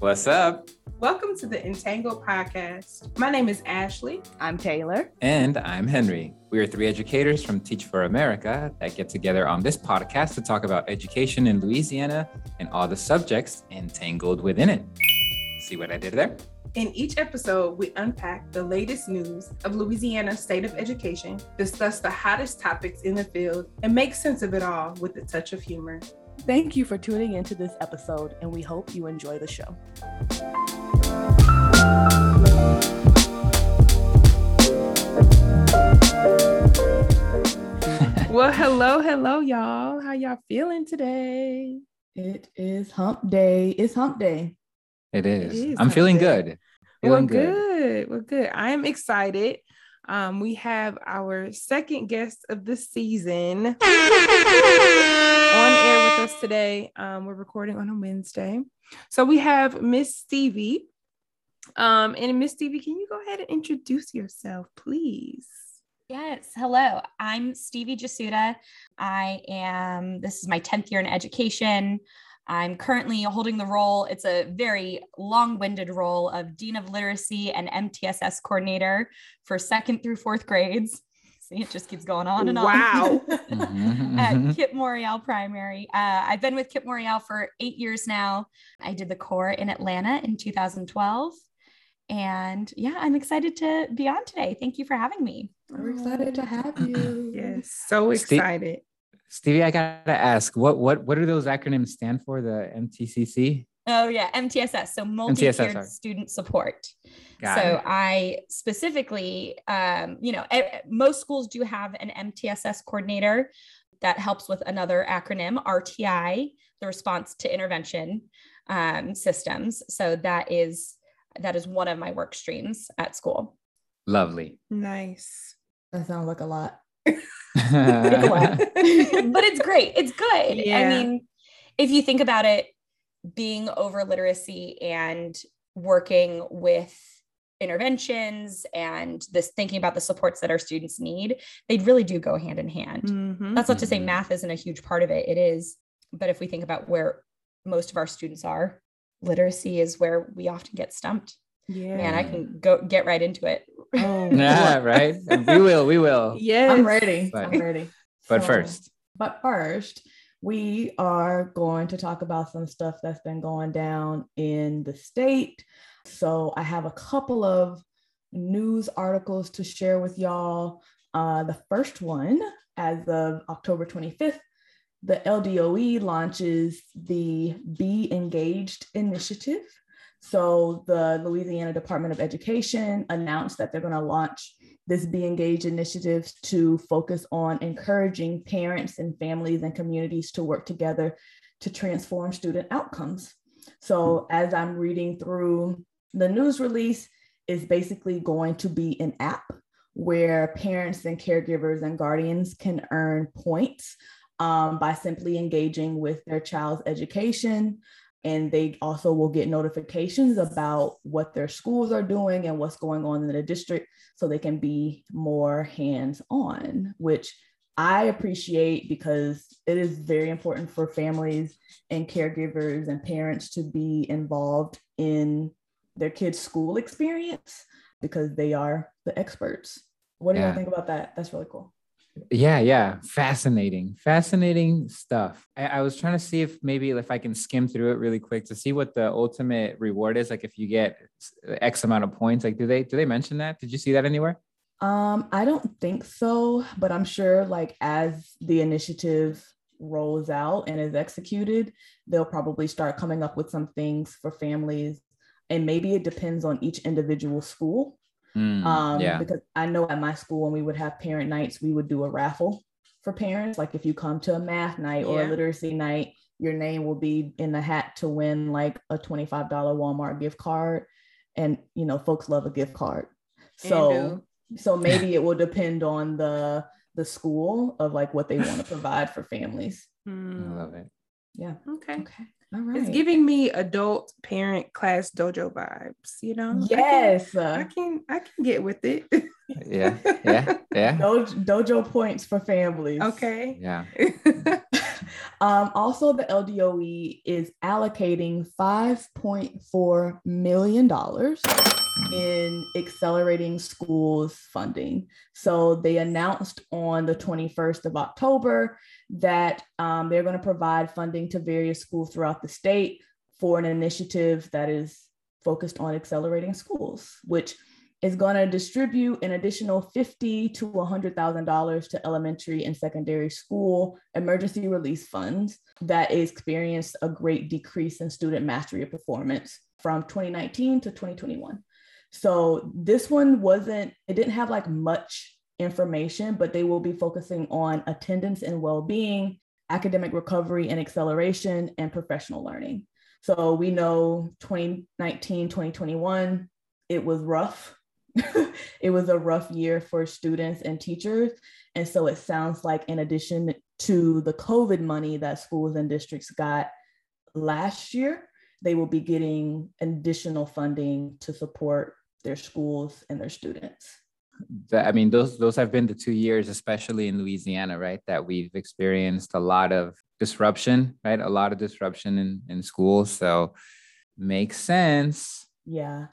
What's up? Welcome to the Entangled podcast. My name is Ashley. I'm Taylor. And I'm Henry. We are three educators from Teach for America that get together on this podcast to talk about education in Louisiana and all the subjects entangled within it. See what I did there? In each episode, we unpack the latest news of Louisiana's state of education, discuss the hottest topics in the field, and make sense of it all with a touch of humor. Thank you for tuning into this episode, and we hope you enjoy the show. well, hello, hello, y'all. How y'all feeling today? It is hump day. It's hump day. It is. It is I'm feeling day. good. Feeling well, good. good. Well, good. I am excited. Um, we have our second guest of the season on air with us today. Um, we're recording on a Wednesday. So we have Miss Stevie. Um, and Miss Stevie, can you go ahead and introduce yourself, please? Yes. Hello. I'm Stevie Jasuda. I am, this is my 10th year in education. I'm currently holding the role, it's a very long winded role of Dean of Literacy and MTSS coordinator for second through fourth grades. See, it just keeps going on and on. Wow. At KIPP Morial Primary. Uh, I've been with KIPP Morial for eight years now. I did the corps in Atlanta in 2012. And yeah, I'm excited to be on today. Thank you for having me. We're excited to have you. yes, so excited. Stevie, I gotta ask, what what what do those acronyms stand for? The MTCC? Oh yeah, MTSS. So multi-tiered student support. Got so it. I specifically, um, you know, most schools do have an MTSS coordinator that helps with another acronym, RTI, the response to intervention um, systems. So that is that is one of my work streams at school. Lovely. Nice. That sounds like a lot. but it's great. It's good. Yeah. I mean, if you think about it, being over literacy and working with interventions and this thinking about the supports that our students need, they really do go hand in hand. Mm-hmm. That's not to say mm-hmm. math isn't a huge part of it. It is. But if we think about where most of our students are, literacy is where we often get stumped. Yeah. Man, I can go get right into it. Oh, yeah, right. we will. We will. Yeah, I'm ready. But, I'm ready. But so, first. But first, we are going to talk about some stuff that's been going down in the state. So I have a couple of news articles to share with y'all. Uh, the first one, as of October 25th, the LDOE launches the Be Engaged initiative. So the Louisiana Department of Education announced that they're going to launch this Be Engaged initiative to focus on encouraging parents and families and communities to work together to transform student outcomes. So as I'm reading through the news release, is basically going to be an app where parents and caregivers and guardians can earn points um, by simply engaging with their child's education, and they also will get notifications about what their schools are doing and what's going on in the district so they can be more hands on which i appreciate because it is very important for families and caregivers and parents to be involved in their kids school experience because they are the experts. What do yeah. you think about that? That's really cool yeah yeah. Fascinating fascinating stuff. I, I, was trying to see if maybe if i can skim through it really quick to see what the ultimate reward is like if you get x amount of points like do they do they mention that? Did you see that anywhere? Um i don't think so but i'm sure like as the initiative rolls out and is executed they'll probably start coming up with some things for families and maybe it depends on each individual school Mm, um, yeah. Because I know at my school, when we would have parent nights, we would do a raffle for parents. Like if you come to a math night or yeah. a literacy night, your name will be in the hat to win like a $25 Walmart gift card. And, you know, folks love a gift card. So, so maybe it will depend on the, the school of like what they want to provide for families. Mm. I love it. Yeah. Okay. Okay. All right. It's giving me adult parent class dojo vibes, you know? Yes. I can I can, I can get with it. yeah. Yeah. Yeah. Dojo, dojo points for families. Okay. Yeah. Um, also, the LDOE is allocating $5.4 million in accelerating schools funding. So they announced on the 21st of October that um, they're going to provide funding to various schools throughout the state for an initiative that is focused on accelerating schools, which is going to distribute an additional fifty to $100,000 to elementary and secondary school emergency release funds that experienced a great decrease in student mastery performance from 2019 to 2021. So this one wasn't, it didn't have like much information, but they will be focusing on attendance and well-being, academic recovery and acceleration, and professional learning. So we know 2019, 2021, it was rough. it was a rough year for students and teachers. And so it sounds like, in addition to the COVID money that schools and districts got last year, they will be getting additional funding to support their schools and their students. I mean, those those have been the two years, especially in Louisiana, right? That we've experienced a lot of disruption, right? A lot of disruption in in schools. So makes sense. Yeah,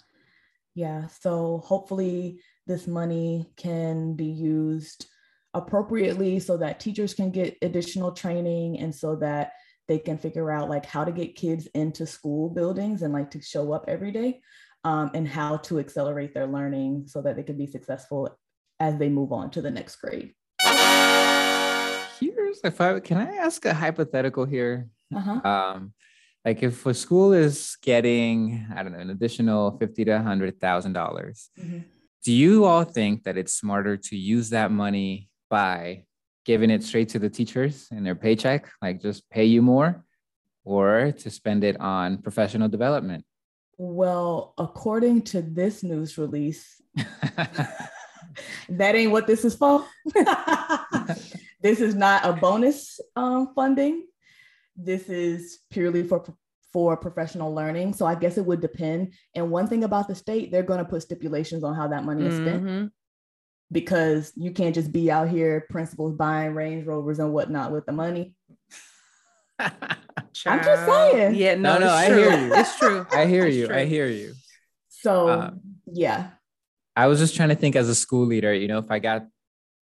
yeah. So hopefully, this money can be used appropriately so that teachers can get additional training and so that they can figure out like how to get kids into school buildings and like to show up every day um, and how to accelerate their learning so that they can be successful as they move on to the next grade. Here's if I can I ask a hypothetical here? Uh-huh. Um, like if a school is getting I don't know an additional fifty to hundred thousand dollars, mm-hmm. do you all think that it's smarter to use that money by giving it straight to the teachers in their paycheck, like just pay you more, or to spend it on professional development? Well, according to this news release, that ain't what this is for. this is not a bonus um, funding. This is purely for for professional learning. So I guess it would depend. And one thing about the state, they're going to put stipulations on how that money is spent. Mm-hmm. Because you can't just be out here, principals buying Range Rovers and whatnot with the money. I'm just saying. Yeah, no, no, no I hear you. It's true. I hear it's you. True. I hear you. So um, yeah. I was just trying to think as a school leader, you know, if I got,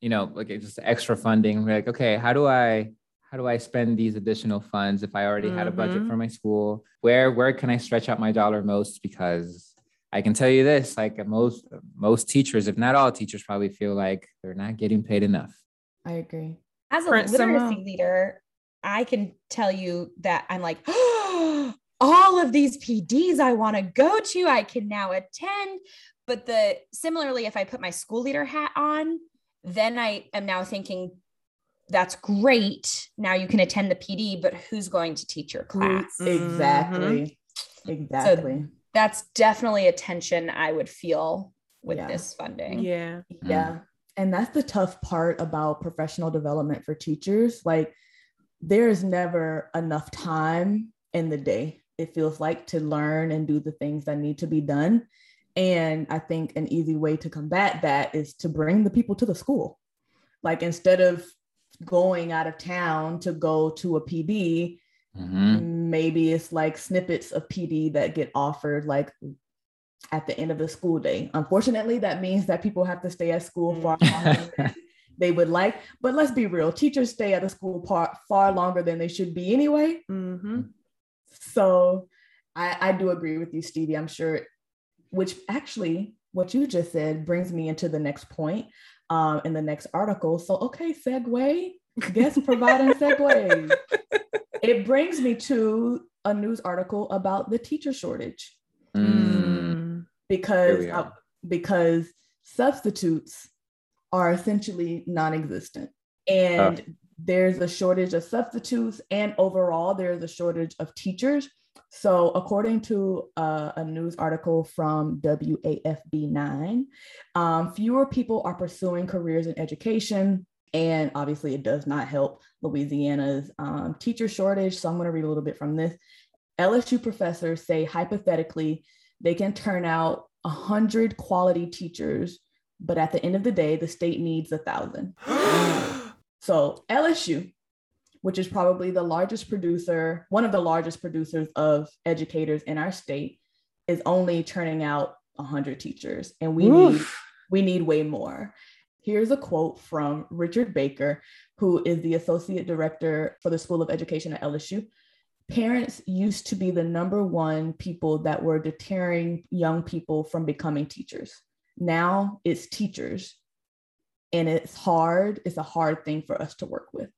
you know, like just extra funding, like, okay, how do I how do I spend these additional funds if I already mm-hmm. had a budget mm-hmm. for my school? Where where can I stretch out my dollar most? Because I can tell you this, like most most teachers, if not all teachers, probably feel like they're not getting paid enough. I agree. As a literacy leader, I can tell you that I'm like, oh, all of these PDs I want to go to, I can now attend. But the similarly, if I put my school leader hat on, then I am now thinking that's great. Now you can attend the PD, but who's going to teach your class? Exactly. Mm-hmm. Exactly. So that's definitely a tension I would feel with yeah. this funding. Yeah. Yeah. And that's the tough part about professional development for teachers. Like there is never enough time in the day, it feels like, to learn and do the things that need to be done. And I think an easy way to combat that is to bring the people to the school. Like instead of going out of town to go to a PD, mm-hmm. maybe it's like snippets of PD that get offered like at the end of the school day. Unfortunately, that means that people have to stay at school far longer they would like. But let's be real, teachers stay at a school par- far longer than they should be anyway. Mm-hmm. So I, I do agree with you, Stevie. I'm sure, which actually, what you just said brings me into the next point um, in the next article. So, okay, segue, guest providing segue. It brings me to a news article about the teacher shortage. Mm. Because, uh, because substitutes are essentially non-existent. And there's a shortage of substitutes and overall there's a shortage of teachers. So according to uh, a news article from wafb9 um, fewer people are pursuing careers in education and obviously it does not help louisiana's um, teacher shortage. So i'm going to read a little bit from this. Lsu professors say hypothetically they can turn out 100 quality teachers but at the end of the day, the state needs a thousand. so LSU, which is probably the largest producer, one of the largest producers of educators in our state, is only turning out 100 teachers. And we Oof. need we need way more. Here's a quote from Richard Baker, who is the associate director for the School of Education at LSU. Parents used to be the number one people that were deterring young people from becoming teachers. Now it's teachers. And it's hard. It's a hard thing for us to work with.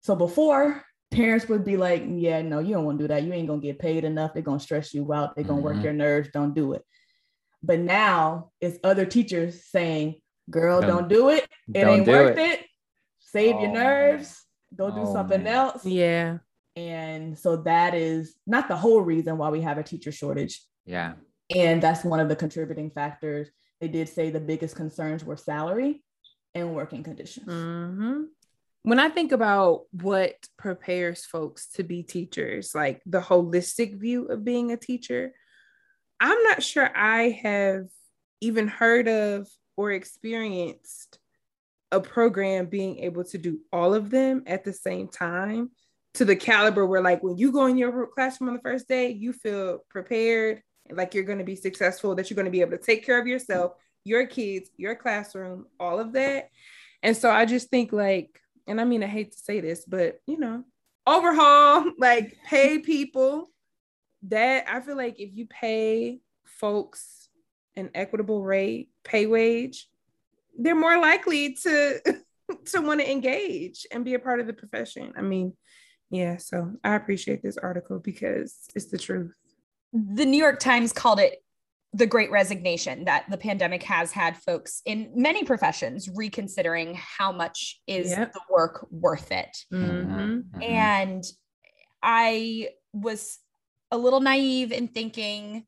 So before, parents would be like, Yeah, no, you don't want to do that. You ain't going to get paid enough. They're going to stress you out. They're going to mm-hmm. work your nerves. Don't do it. But now it's other teachers saying, girl, don't, don't do it. It ain't worth it. it. Save oh, your nerves. Go do oh, something man. else. Yeah. And so that is not the whole reason why we have a teacher shortage. Yeah. And that's one of the contributing factors. They did say the biggest concerns were salary and working conditions. Mm-hmm. When I think about what prepares folks to be teachers, like the holistic view of being a teacher, I'm not sure I have even heard of or experienced a program being able to do all of them at the same time to the caliber where like when you go in your classroom on the first day you feel prepared like you're going to be successful that you're going to be able to take care of yourself your kids your classroom all of that and so i just think like and i mean i hate to say this but you know overhaul like pay people that I feel like if you pay folks an equitable rate, pay wage, they're more likely to to want to engage and be a part of the profession. I mean, yeah, so I appreciate this article because it's the truth. The New York Times called it the great resignation that the pandemic has had folks in many professions reconsidering how much is yep. the work worth it. Mm-hmm. mm-hmm. And I was a little naive in thinking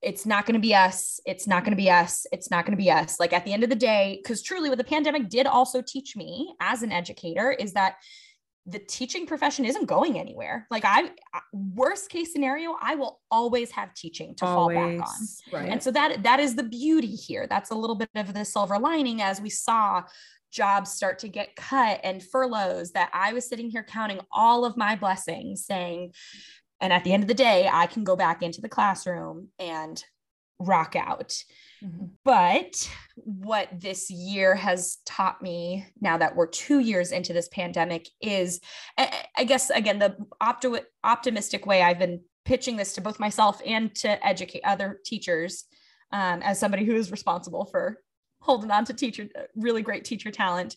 it's not going to be us it's not going to be us it's not going to be us like at the end of the day because truly what the pandemic did also teach me as an educator is that the teaching profession isn't going anywhere like i uh, worst case scenario i will always have teaching to always. fall back on right. and so that that is the beauty here that's a little bit of the silver lining as we saw jobs start to get cut and furloughs that i was sitting here counting all of my blessings saying and at the end of the day, I can go back into the classroom and rock out. Mm-hmm. But what this year has taught me now that we're two years into this pandemic is, I guess, again, the opti- optimistic way I've been pitching this to both myself and to educate other teachers um, as somebody who is responsible for holding on to teacher, really great teacher talent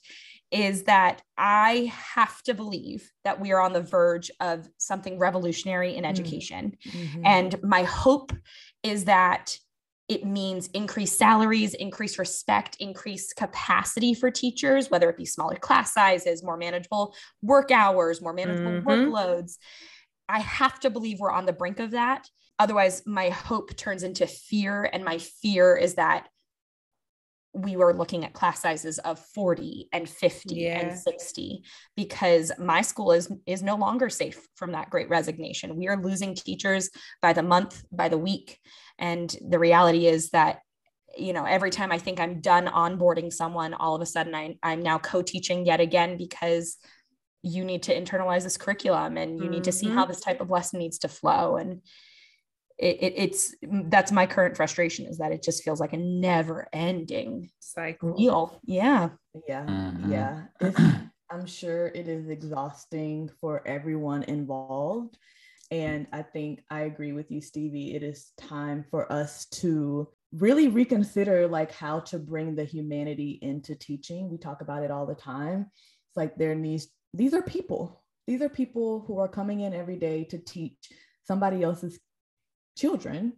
is that I have to believe that we are on the verge of something revolutionary in mm. education. Mm-hmm. And my hope is that it means increased salaries, increased respect, increased capacity for teachers, whether it be smaller class sizes, more manageable work hours, more manageable mm-hmm. workloads. I have to believe we're on the brink of that. Otherwise, my hope turns into fear. And my fear is that we were looking at class sizes of 40 and 50 yeah. and 60 because my school is is no longer safe from that great resignation we are losing teachers by the month by the week and the reality is that you know every time i think i'm done onboarding someone all of a sudden I, i'm now co-teaching yet again because you need to internalize this curriculum and you mm-hmm. need to see how mm-hmm. this type of lesson needs to flow and it, it, it's that's my current frustration is that it just feels like a never ending cycle wheel. yeah yeah mm-hmm. yeah i'm sure it is exhausting for everyone involved and i think i agree with you stevie. It is time for us to really reconsider like how to bring the humanity into teaching. We talk about it all the time. It's like there needs these are people. These are people who are coming in every day to teach somebody else's children,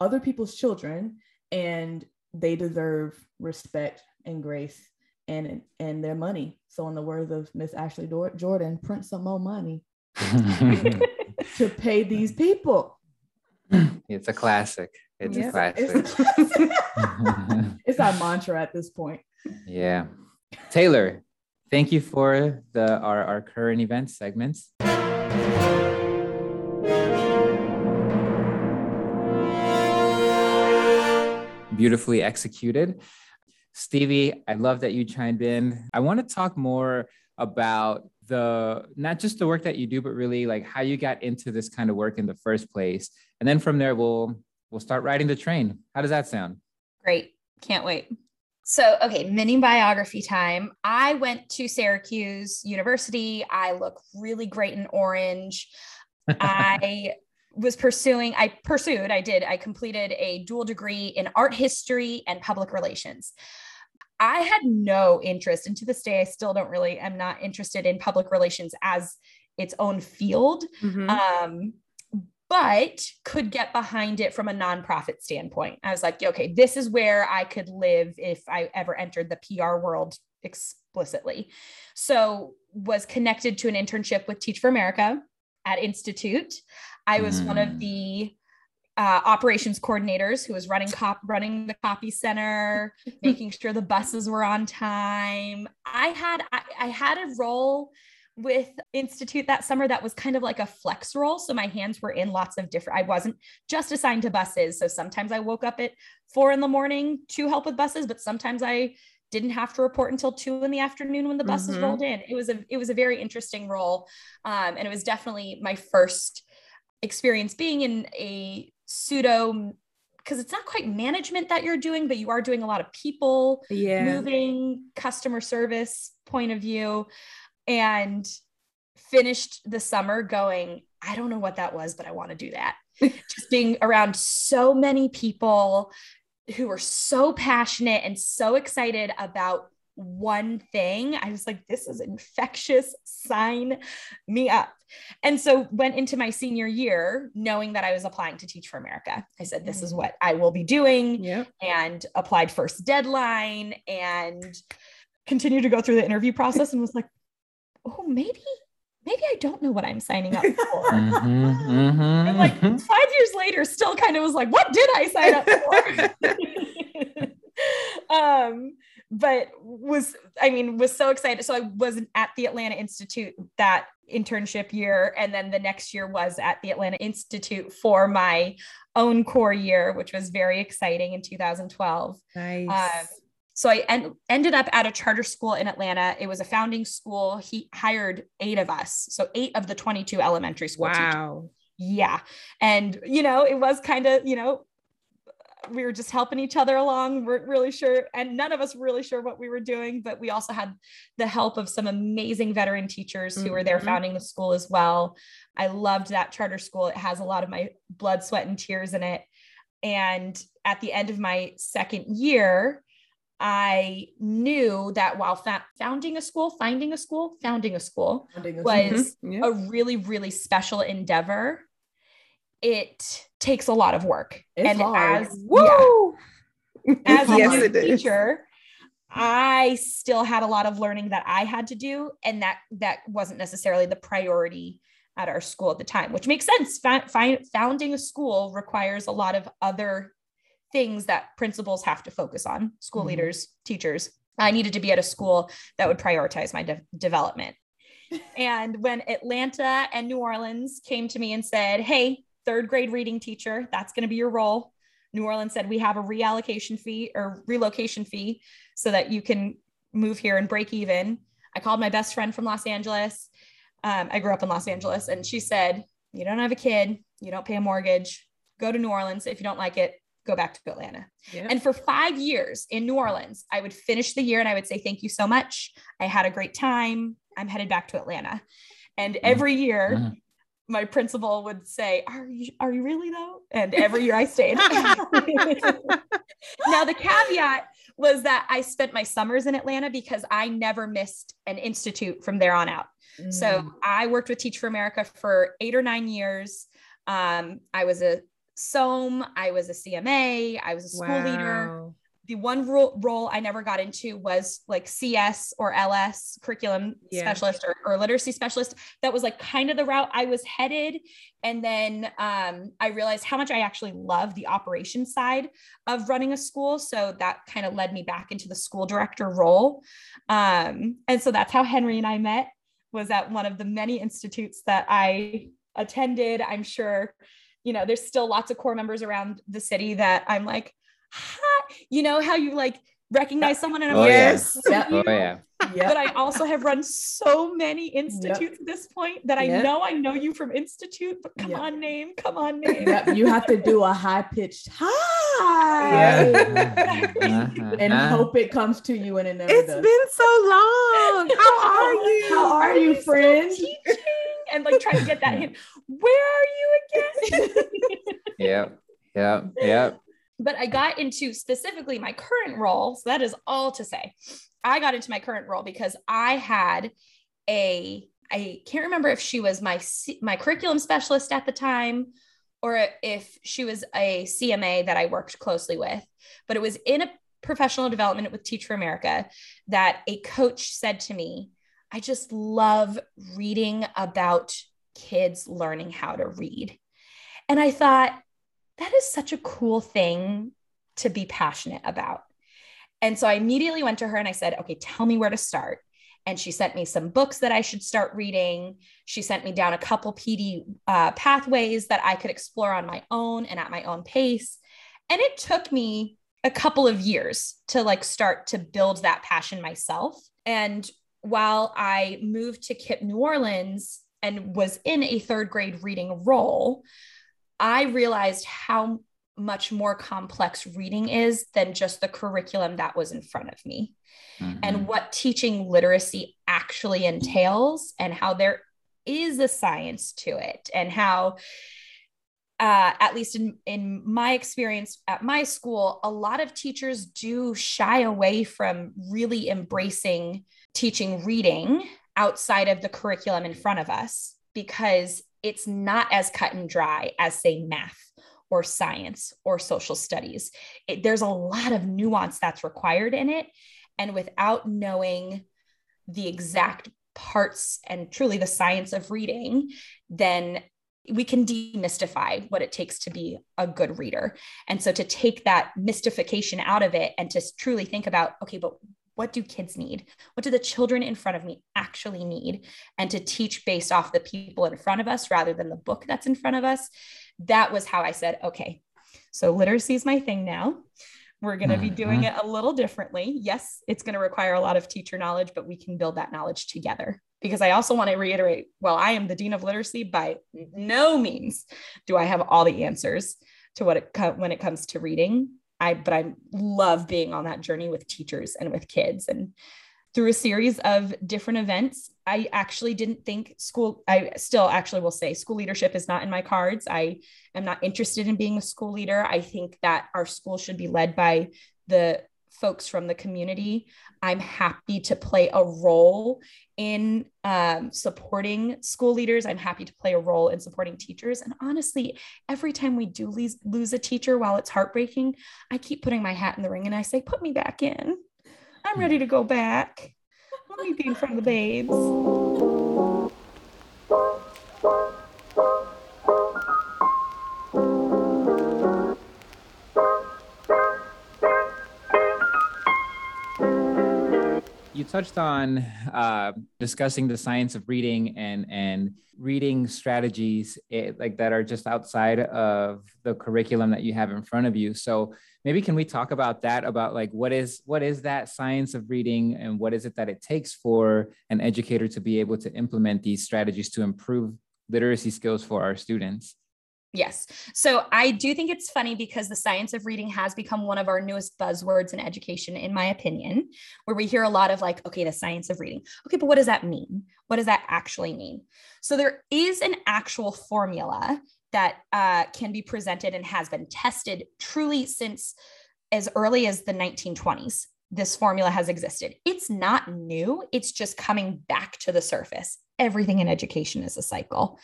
other people's children, and they deserve respect and grace and and their money. So, in the words of Miss Ashley Jordan, print some more money to pay these people. It's a classic. It's a classic. It's, it's our mantra at this point. Yeah. Taylor, thank you for the our, our current event segments. beautifully executed. Stevie, I love that you chimed in. I want to talk more about the not just the work that you do, but really like how you got into this kind of work in the first place. And then from there, we'll we'll start riding the train. How does that sound? Great. Can't wait. So, okay, mini biography time. I went to Syracuse University. I look really great in orange. I was pursuing, I pursued, I did, I completed a dual degree in art history and public relations. I had no interest, and to this day, I still don't really, am not interested in public relations as its own field. Mm-hmm. Um, but could get behind it from a nonprofit standpoint. I was like, okay, this is where I could live if I ever entered the PR world explicitly. So was connected to an internship with Teach for America at Institute. I was mm. one of mm. the uh, operations coordinators who was running cop running the copy center, making sure the buses were on time. I had I, I had a role with Institute that summer that was kind of like a flex role. So my hands were in lots of different, I wasn't just assigned to buses. So sometimes I woke up at four in the morning to help with buses, but sometimes I didn't have to report until two in the afternoon when the buses mm-hmm. rolled in. It was a it was a very interesting role. Um, and it was definitely my first experience being in a pseudo because it's not quite management that you're doing, but you are doing a lot of people yeah. moving, customer service point of view and finished the summer going, I don't know what that was, but I want to do that. Just being around so many people who are so passionate and so excited about one thing. I was like, this is infectious. Sign me up. And so went into my senior year knowing that I was applying to Teach for America. I said, this is mm-hmm. what I will be doing yep. and applied first deadline and continued to go through the interview process and was like, oh, maybe, maybe I don't know what I'm signing up for. mm-hmm, mm-hmm, and like mm-hmm. five years later, still kind of was like, what did I sign up for? um, but was, I mean, was so excited. So I was at the Atlanta Institute that internship year. And then the next year was at the Atlanta Institute for my own corps year, which was very exciting in 2012. Nice. Uh, so I en- ended up at a charter school in Atlanta. It was a founding school. He hired eight of us, so eight of the 22 elementary school wow. Teachers. Yeah. And, you know, it was kind of, you know, we were just helping each other along. weren't really sure, and none of us were really sure what we were doing, but we also had the help of some amazing veteran teachers who mm-hmm. were there mm-hmm. founding the school as well. I loved that charter school. It has a lot of my blood, sweat, and tears in it. And at the end of my second year, I knew that while fa- founding a school, finding a school, founding a school founding a was mm-hmm. yeah. a really, really special endeavor. It takes a lot of work. It's and hard. as, Woo! Yeah, as yes, a teacher, I still had a lot of learning that I had to do. And that that wasn't necessarily the priority at our school at the time, which makes sense. F- founding a school requires a lot of other things that principals have to focus on, school mm-hmm. leaders, teachers. I needed to be at a school that would prioritize my de- development. and when Atlanta and New Orleans came to me and said, Hey, third grade reading teacher, that's going to be your role. New Orleans said, We have a reallocation fee or relocation fee so that you can move here and break even. I called my best friend from Los Angeles. Um, I grew up in Los Angeles, and she said, You don't have a kid, you don't pay a mortgage, go to New Orleans. If you don't like it, go back to Atlanta. Yeah. And for five years in New Orleans, I would finish the year and I would say, Thank you so much. I had a great time. I'm headed back to Atlanta. And mm-hmm. every year, mm-hmm. My principal would say, Are you are you really though? And every year I stayed. now the caveat was that I spent my summers in Atlanta because I never missed an institute from there on out. Mm. So I worked with Teach for America for eight or nine years. Um, I was a SOAM, I was a CMA, I was a school wow. leader. The one role, role I never got into was like CS or LS curriculum yeah. specialist or, or, literacy specialist. That was like kind of the route I was headed. And then um, I realized how much I actually love the operation side of running a school. So that kind of led me back into the school director role. Um, and so that's how Henry and I met was at one of the many institutes that I attended. I'm sure you know, there's still lots of corps members around the city that I'm like, Hi. You know, how you like recognize someone in a Oh, yes. Yep. Oh yeah. Yep. but I also have run so many institutes at this point that I Yep. know I know you from institute, but come Yep. on, name, come on, name. Yep, you have to do a high pitched hi Uh-huh. and Uh-huh. hope it comes to you and it never It's does. been so long. How are you? How are you, still friend? And like trying to get that hint. Where are you again? Yep. Yep. Yep. But I got into specifically my current role. So that is all to say. I got into my current role because I had a I can't remember if she was my my curriculum specialist at the time or if she was a CMA that I worked closely with, but it was in a professional development with Teach for America that a coach said to me, I just love reading about kids learning how to read. And I thought, that is such a cool thing to be passionate about. And so I immediately went to her and I said, okay, tell me where to start. And she sent me some books that I should start reading. She sent me down a couple PD uh, pathways that I could explore on my own and at my own pace. And it took me a couple of years to like start to build that passion myself. And while I moved to KIPP New Orleans and was in a third grade reading role, I realized how much more complex reading is than just the curriculum that was in front of me Mhm. and what teaching literacy actually entails and how there is a science to it and how uh, at least in, in my experience at my school a lot of teachers do shy away from really embracing teaching reading outside of the curriculum in front of us because it's not as cut and dry as say math or science or social studies it, there's a lot of nuance that's required in it and without knowing the exact parts and truly the science of reading, then we can demystify what it takes to be a good reader. And so to take that mystification out of it and to truly think about, okay, but what do kids need? What do the children in front of me actually need? And to teach based off the people in front of us rather than the book that's in front of us. That was how I said, okay, so literacy is my thing now. We're going to be mm-hmm. doing it a little differently. Yes, it's going to require a lot of teacher knowledge, but we can build that knowledge together. Because I also want to reiterate well, I am the Dean of Literacy. By no means do I have all the answers to what it co- when it comes to reading. I but I love being on that journey with teachers and with kids and through a series of different events. I actually didn't think school, I still actually will say school leadership is not in my cards. I am not interested in being a school leader. I think that our school should be led by the folks from the community. I'm happy to play a role in um, supporting school leaders. I'm happy to play a role in supporting teachers. And honestly, every time we do lose, lose a teacher, while it's heartbreaking, I keep putting my hat in the ring and I say, put me back in. I'm ready to go back. Let me be in front of the babes. You touched on uh, discussing the science of reading and and reading strategies eh, like that are just outside of the curriculum that you have in front of you. So maybe can we talk about that about like what is what is that science of reading and what is it that it takes for an educator to be able to implement these strategies to improve literacy skills for our students Yes. So I do think it's funny because the science of reading has become one of our newest buzzwords in education, in my opinion, where we hear a lot of like, okay, the science of reading. Okay, but what does that mean? What does that actually mean? So there is an actual formula that uh, can be presented and has been tested truly since as early as the 1920s. This formula has existed. It's not new, it's just coming back to the surface. Everything in education is a cycle.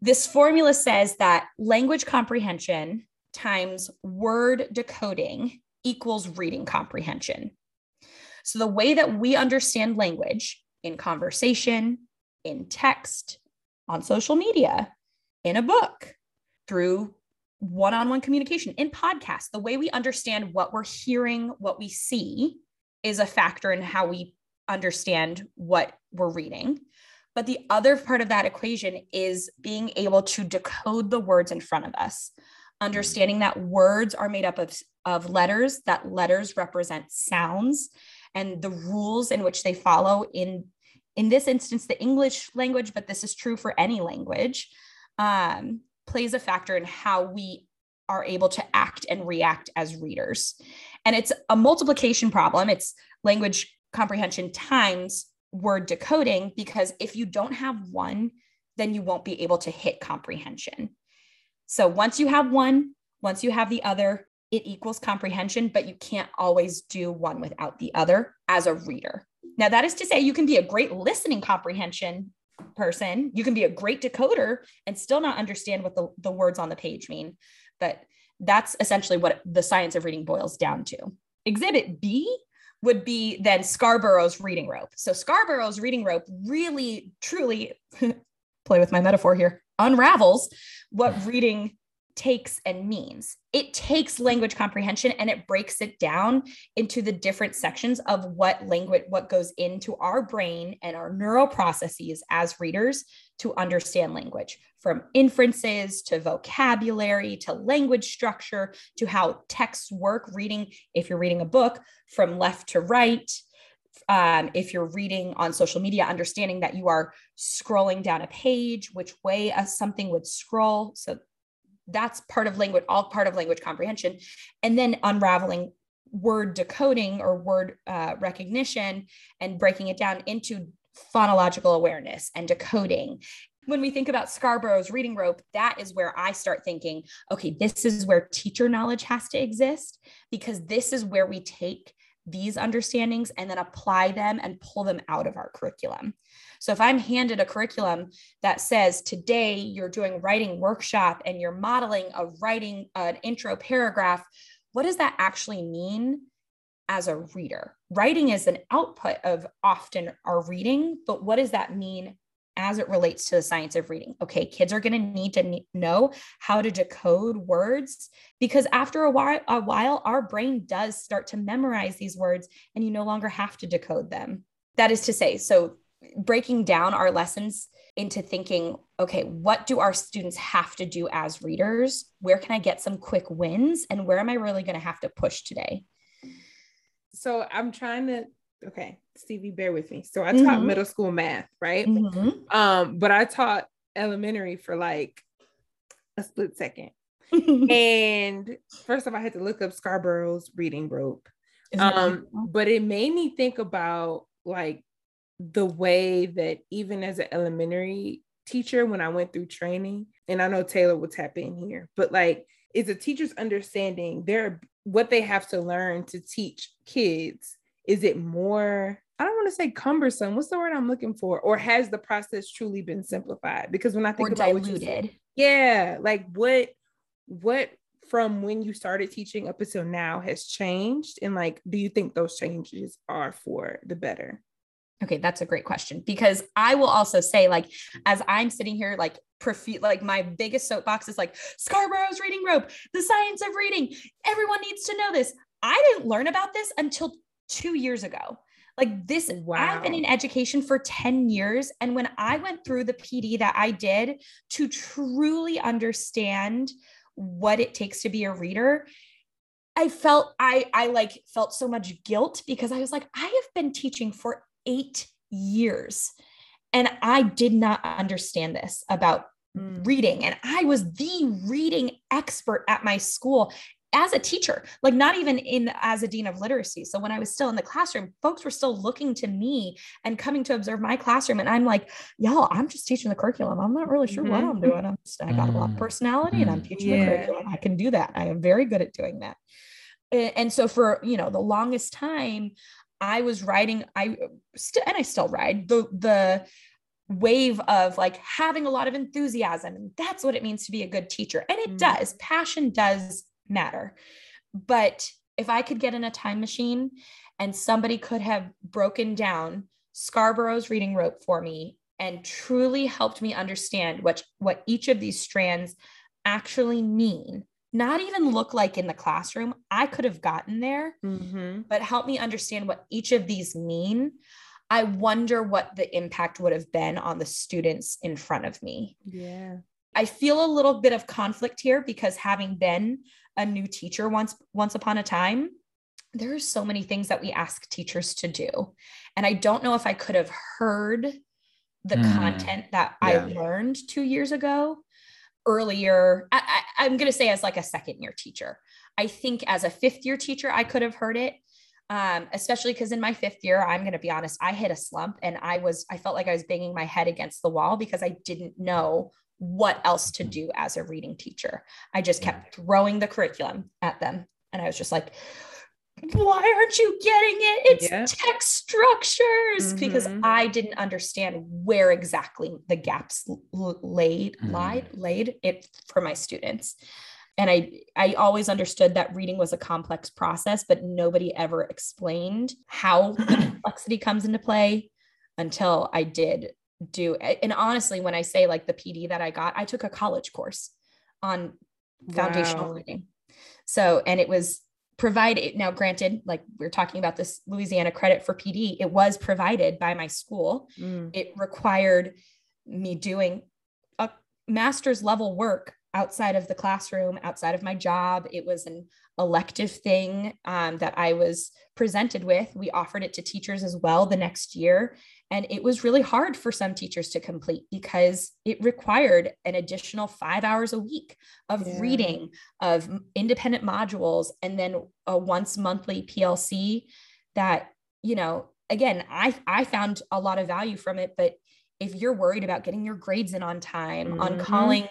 This formula says that language comprehension times word decoding equals reading comprehension. So, the way that we understand language in conversation, in text, on social media, in a book, through one on one communication, in podcasts, the way we understand what we're hearing, what we see is a factor in how we understand what we're reading. But the other part of that equation is being able to decode the words in front of us. understanding that words are made up of, of letters, that letters represent sounds, and the rules in which they follow in in this instance the english language but this is true for any language um, plays a factor in how we are able to act and react as readers and it's a multiplication problem it's language comprehension times word decoding because if you don't have one then you won't be able to hit comprehension so once you have one once you have the other it equals comprehension, but you can't always do one without the other as a reader. Now, that is to say, you can be a great listening comprehension person, you can be a great decoder and still not understand what the, the words on the page mean. But that's essentially what the science of reading boils down to. Exhibit B would be then Scarborough's reading rope. So, Scarborough's reading rope really, truly, play with my metaphor here, unravels what reading takes and means. It takes language comprehension and it breaks it down into the different sections of what language, what goes into our brain and our neural processes as readers to understand language from inferences to vocabulary to language structure to how texts work, reading, if you're reading a book from left to right. Um, if you're reading on social media, understanding that you are scrolling down a page, which way a, something would scroll. So that's part of language all part of language comprehension. And then unraveling word decoding or word uh, recognition and breaking it down into phonological awareness and decoding. When we think about Scarborough's reading rope, that is where I start thinking, okay, this is where teacher knowledge has to exist because this is where we take these understandings and then apply them and pull them out of our curriculum. So if I'm handed a curriculum that says today you're doing writing workshop and you're modeling a writing an intro paragraph, what does that actually mean as a reader? Writing is an output of often our reading, but what does that mean as it relates to the science of reading. Okay, kids are going to need to know how to decode words because after a while, a while, our brain does start to memorize these words and you no longer have to decode them. That is to say, so breaking down our lessons into thinking, okay, what do our students have to do as readers? Where can I get some quick wins? And where am I really going to have to push today? So I'm trying to, okay, Stevie, bear with me. So I taught mm-hmm. middle school math, right? Mm-hmm. Um, but I taught elementary for like a split second. and first of all, I had to look up Scarborough's reading rope. Um, but it made me think about like the way that even as an elementary teacher, when I went through training, and I know Taylor will tap in here, but like, is a teacher's understanding their what they have to learn to teach kids? Is it more I don't want to say cumbersome. What's the word I'm looking for? Or has the process truly been simplified? Because when I think or about diluted, said, yeah, like what what from when you started teaching up until now has changed, and like, do you think those changes are for the better? Okay, that's a great question because I will also say, like, as I'm sitting here, like, profi- like my biggest soapbox is like Scarborough's reading rope, the science of reading. Everyone needs to know this. I didn't learn about this until two years ago. Like this, wow. I've been in education for 10 years. And when I went through the PD that I did to truly understand what it takes to be a reader, I felt I I like felt so much guilt because I was like, I have been teaching for eight years. And I did not understand this about mm. reading. And I was the reading expert at my school as a teacher, like not even in as a dean of literacy. So when I was still in the classroom, folks were still looking to me and coming to observe my classroom. And I'm like, y'all, I'm just teaching the curriculum. I'm not really sure mm-hmm. what I'm doing. I'm just, I got a lot of mm. personality and I'm mm. teaching yeah. the curriculum. I can do that. I am very good at doing that. And so for, you know, the longest time, I was riding, I still, and I still ride the, the, wave of like having a lot of enthusiasm and that's what it means to be a good teacher and it mm. does passion does matter but if i could get in a time machine and somebody could have broken down scarborough's reading rope for me and truly helped me understand what what each of these strands actually mean not even look like in the classroom. I could have gotten there, mm-hmm. but help me understand what each of these mean. I wonder what the impact would have been on the students in front of me. Yeah. I feel a little bit of conflict here because having been a new teacher once once upon a time, there are so many things that we ask teachers to do. And I don't know if I could have heard the mm, content that yeah. I learned two years ago earlier. I, I, I'm going to say as like a second year teacher. I think as a fifth year teacher, I could have heard it. Um, especially because in my fifth year, I'm going to be honest, I hit a slump and I was, I felt like I was banging my head against the wall because I didn't know what else to do as a reading teacher. I just kept throwing the curriculum at them. And I was just like, why aren't you getting it? It's yeah. text structures mm-hmm. because I didn't understand where exactly the gaps laid, mm-hmm. lied, laid it for my students. And I, I always understood that reading was a complex process, but nobody ever explained how complexity comes into play until I did do and honestly when i say like the pd that i got i took a college course on foundational wow. reading so and it was provided now granted like we're talking about this louisiana credit for pd it was provided by my school mm. it required me doing a master's level work outside of the classroom outside of my job it was an elective thing um, that i was presented with we offered it to teachers as well the next year and it was really hard for some teachers to complete because it required an additional five hours a week of yeah. reading, of independent modules, and then a once monthly PLC that, you know, again, I, I found a lot of value from it. But if you're worried about getting your grades in on time, mm-hmm. on calling,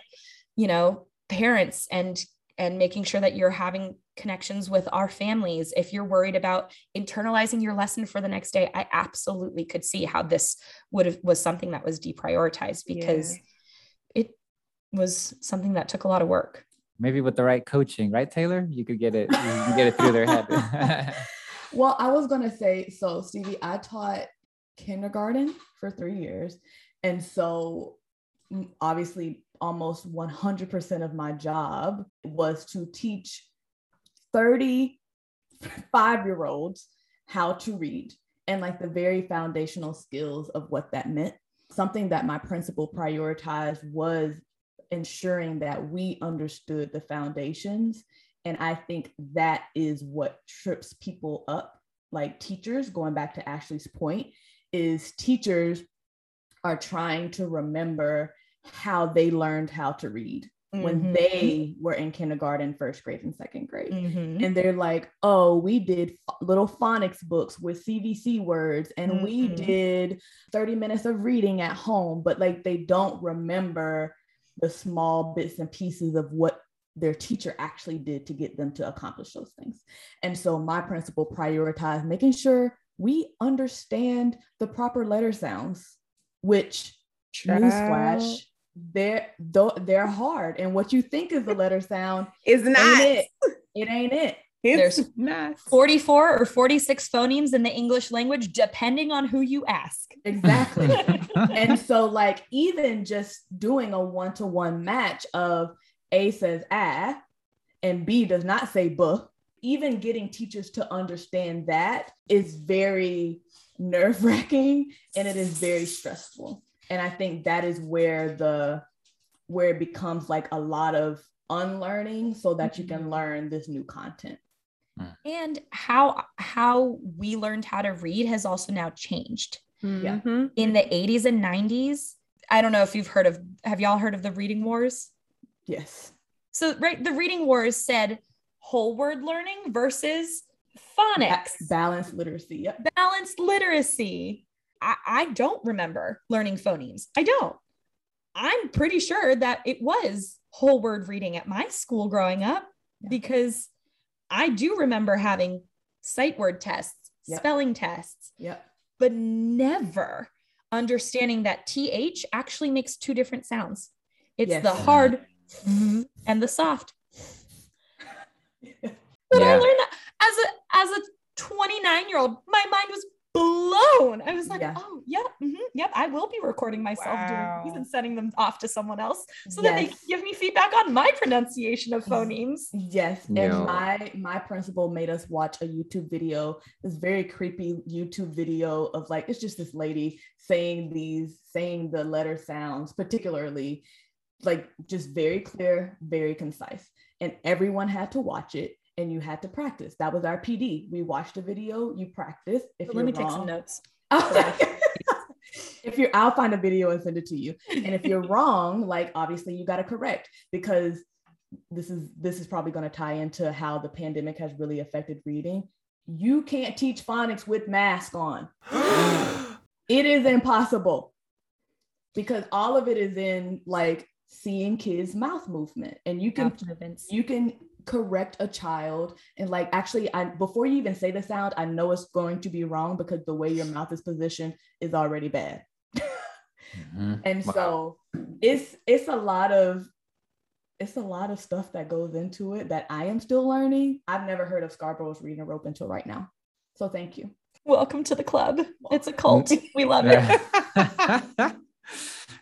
you know, parents and and making sure that you're having connections with our families. If you're worried about internalizing your lesson for the next day i absolutely could see how this would have was something that was deprioritized because yeah. it was something that took a lot of work. Maybe with the right coaching right taylor? You could get it you can get it through their head. Well i was going to say so stevie i taught kindergarten for three years. And so obviously almost 100% of my job was to teach 35 year olds how to read and like the very foundational skills of what that meant. Something that my principal prioritized was ensuring that we understood the foundations. And I think that is what trips people up, like teachers, going back to Ashley's point, is teachers are trying to remember how they learned how to read mm-hmm. when they were in kindergarten, first grade, and second grade. Mm-hmm. And they're like, oh, we did little phonics books with CVC words, and mm-hmm. we did 30 minutes of reading at home, but like they don't remember the small bits and pieces of what their teacher actually did to get them to accomplish those things. And so my principal prioritized making sure we understand the proper letter sounds, which newsflash they're they're hard and what you think is the letter sound is not it. it ain't it it's There's not. 44 or 46 phonemes in the English language, depending on who you ask. Exactly. and so, like, even just doing a one to one match of A says ah and B does not say buh, even getting teachers to understand that is very nerve wracking and it is very stressful and i think that is where the where it becomes like a lot of unlearning so that you can mm-hmm. learn this new content hmm. and how how we learned how to read has also now changed mm-hmm. in the 80s and 90s i don't know if you've heard of have y'all heard of the reading wars yes so right the reading wars said whole word learning versus phonics balanced literacy yep. balanced literacy I, I don't remember learning phonemes. I don't. I'm pretty sure that it was whole word reading at my school growing up yeah. because I do remember having sight word tests, yep. spelling tests, yep. but never understanding that TH actually makes two different sounds. It's yes. the hard mm-hmm. and the soft. But yeah. I learned that as a as a 29 year old, my mind was blown. I was like, yeah. oh, yep, mm-hmm, yep, I will be recording myself wow. doing these and sending them off to someone else so yes. that they give me feedback on my pronunciation of phonemes. Yes. No. And my my principal made us watch a YouTube video, this very creepy YouTube video of like, it's just this lady saying these, saying the letter sounds, particularly like just very clear, very concise. And everyone had to watch it and you had to practice. That was our PD. We watched a video, you practice. If let me wrong, take some notes. if you're, I'll find a video and send it to you. And if you're wrong, like obviously you got to correct because this is this is probably going to tie into how the pandemic has really affected reading. You can't teach phonics with mask on. it is impossible because all of it is in like seeing kids mouth movement and you can you can correct a child and like actually I before you even say the sound I know it's going to be wrong because the way your mouth is positioned is already bad. mm-hmm. And wow. so it's it's a lot of it's a lot of stuff that goes into it that I am still learning. I've never heard of Scarborough's reading a rope until right now. So thank you. Welcome to the club. It's a cult. we love it.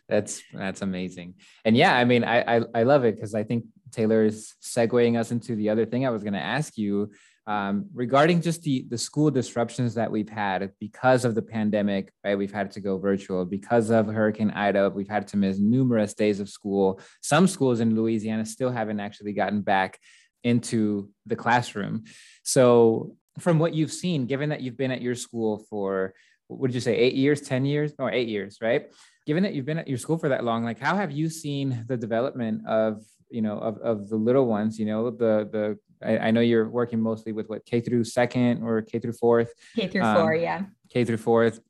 that's that's amazing. And yeah, I mean, I I, I love it because I think Taylor is segueing us into the other thing I was going to ask you um, regarding just the the school disruptions that we've had because of the pandemic. Right, we've had to go virtual because of Hurricane Ida. We've had to miss numerous days of school. Some schools in Louisiana still haven't actually gotten back into the classroom. So, from what you've seen, given that you've been at your school for what did you say, eight years, ten years, or eight years, right? Given that you've been at your school for that long, like how have you seen the development of you know of, of the little ones you know the the I, I, know you're working mostly with what k through second or k through fourth? K through um, four yeah. K through fourth.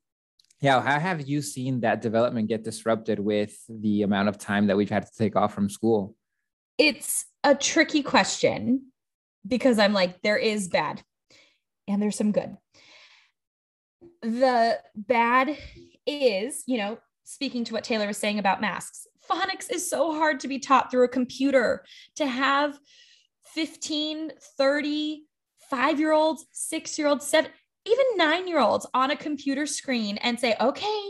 Yeah how have you seen that development get disrupted with the amount of time that we've had to take off from school? It's a tricky question because i'm like there is bad and there's some good. The bad is you know speaking to what taylor was saying about masks phonics is so hard to be taught through a computer. To have 15 30 five year olds six year olds seven even nine year olds on a computer screen and say okay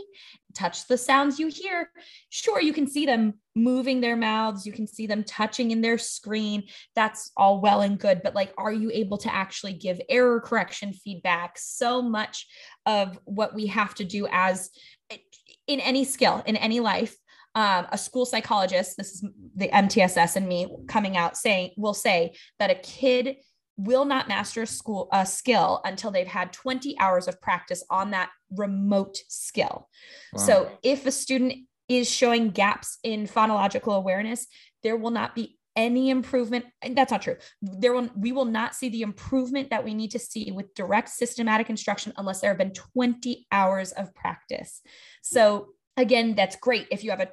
touch the sounds you hear. Sure you can see them moving their mouths you can see them touching in their screen. That's all well and good but like are you able to actually give error correction feedback? So much of what we have to do as in any skill in any life um, a school psychologist, this is the MTSS and me coming out saying, will say that a kid will not master a school a skill until they've had 20 hours of practice on that remote skill. Wow. So if a student is showing gaps in phonological awareness, there will not be any improvement and that's not true there will we will not see the improvement that we need to see with direct systematic instruction unless there have been 20 hours of practice so again that's great if you have a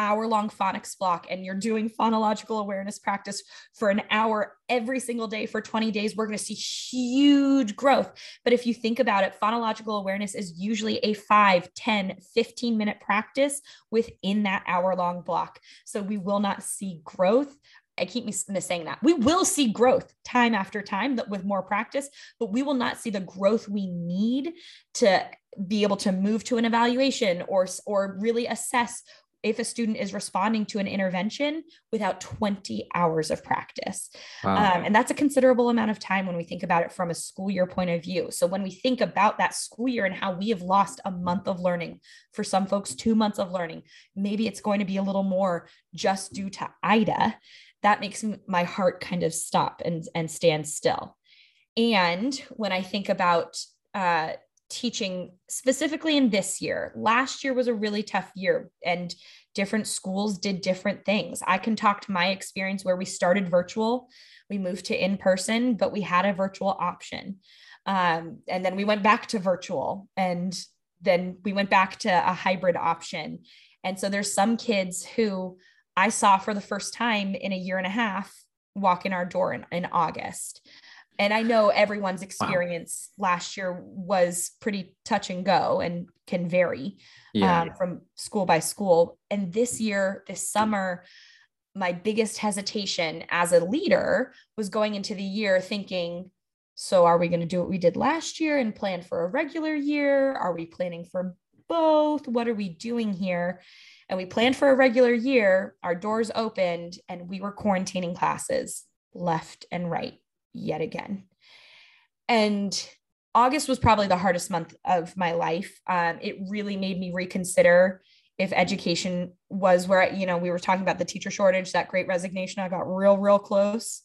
hour long phonics block and you're doing phonological awareness practice for an hour every single day for 20 days, we're going to see huge growth. But if you think about it, phonological awareness is usually a 5, 10, 15 minute practice within that hour long block. So we will not see growth. I keep saying that. We will see growth time after time with more practice, but we will not see the growth we need to be able to move to an evaluation or or really assess if a student is responding to an intervention without 20 hours of practice. Wow. Um, and that's a considerable amount of time when we think about it from a school year point of view. So when we think about that school year and how we have lost a month of learning, for some folks, two months of learning, maybe it's going to be a little more just due to IDA. That makes my heart kind of stop and, and stand still. And when I think about uh, teaching specifically in this year. Last year was a really tough year and different schools did different things. I can talk to my experience where we started virtual, we moved to in person, but we had a virtual option. Um, and then we went back to virtual and then we went back to a hybrid option. And so there's some kids who I saw for the first time in a year and a half walk in our door in, in August and I know everyone's experience wow. last year was pretty touch and go and can vary yeah. um, from school by school. And this year, this summer, my biggest hesitation as a leader was going into the year thinking, so are we going to do what we did last year and plan for a regular year? Are we planning for both? What are we doing here? And we planned for a regular year. Our doors opened and we were quarantining classes left and right yet again. And August was probably the hardest month of my life. Um, it really made me reconsider if education was where you know we were talking about the teacher shortage that great resignation i got real real close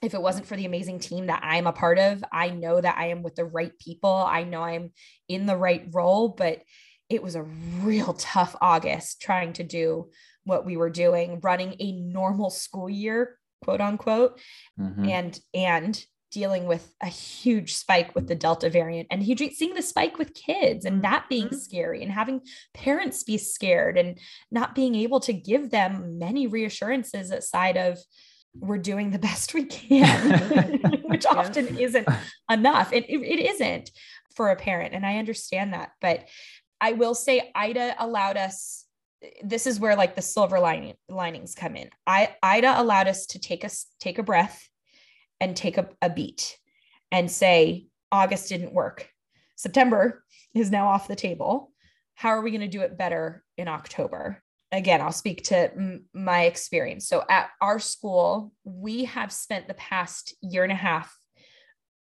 if it wasn't for the amazing team that i'm a part of i know that i am with the right people i know i'm in the right role but it was a real tough august trying to do what we were doing running a normal school year quote unquote mm-hmm. and and dealing with a huge spike with the Delta variant and seeing the spike with kids and that being mm-hmm. scary and having parents be scared and not being able to give them many reassurances aside of we're doing the best we can, which yeah. often isn't enough. It, it isn't for a parent. And I understand that. But I will say, Ida allowed us. This is where like the silver lining linings come in. I Ida allowed us to take us take a breath and take a, a beat and say, August didn't work. September is now off the table. How are we going to do it better in October? Again, I'll speak to m- my experience. So, at our school, we have spent the past year and a half